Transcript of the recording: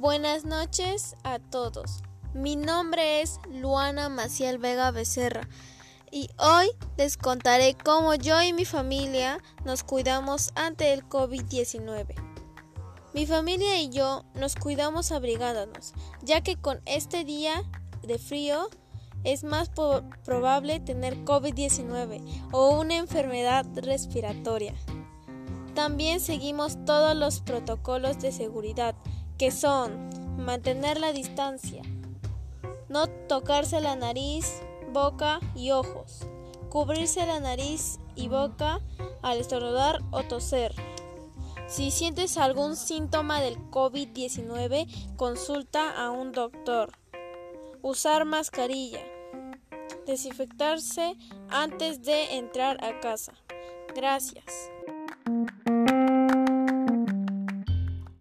Buenas noches a todos. Mi nombre es Luana Maciel Vega Becerra y hoy les contaré cómo yo y mi familia nos cuidamos ante el COVID-19. Mi familia y yo nos cuidamos abrigándonos, ya que con este día de frío es más probable tener COVID-19 o una enfermedad respiratoria. También seguimos todos los protocolos de seguridad que son mantener la distancia, no tocarse la nariz, boca y ojos, cubrirse la nariz y boca al estornudar o toser. Si sientes algún síntoma del COVID-19, consulta a un doctor. Usar mascarilla. Desinfectarse antes de entrar a casa. Gracias.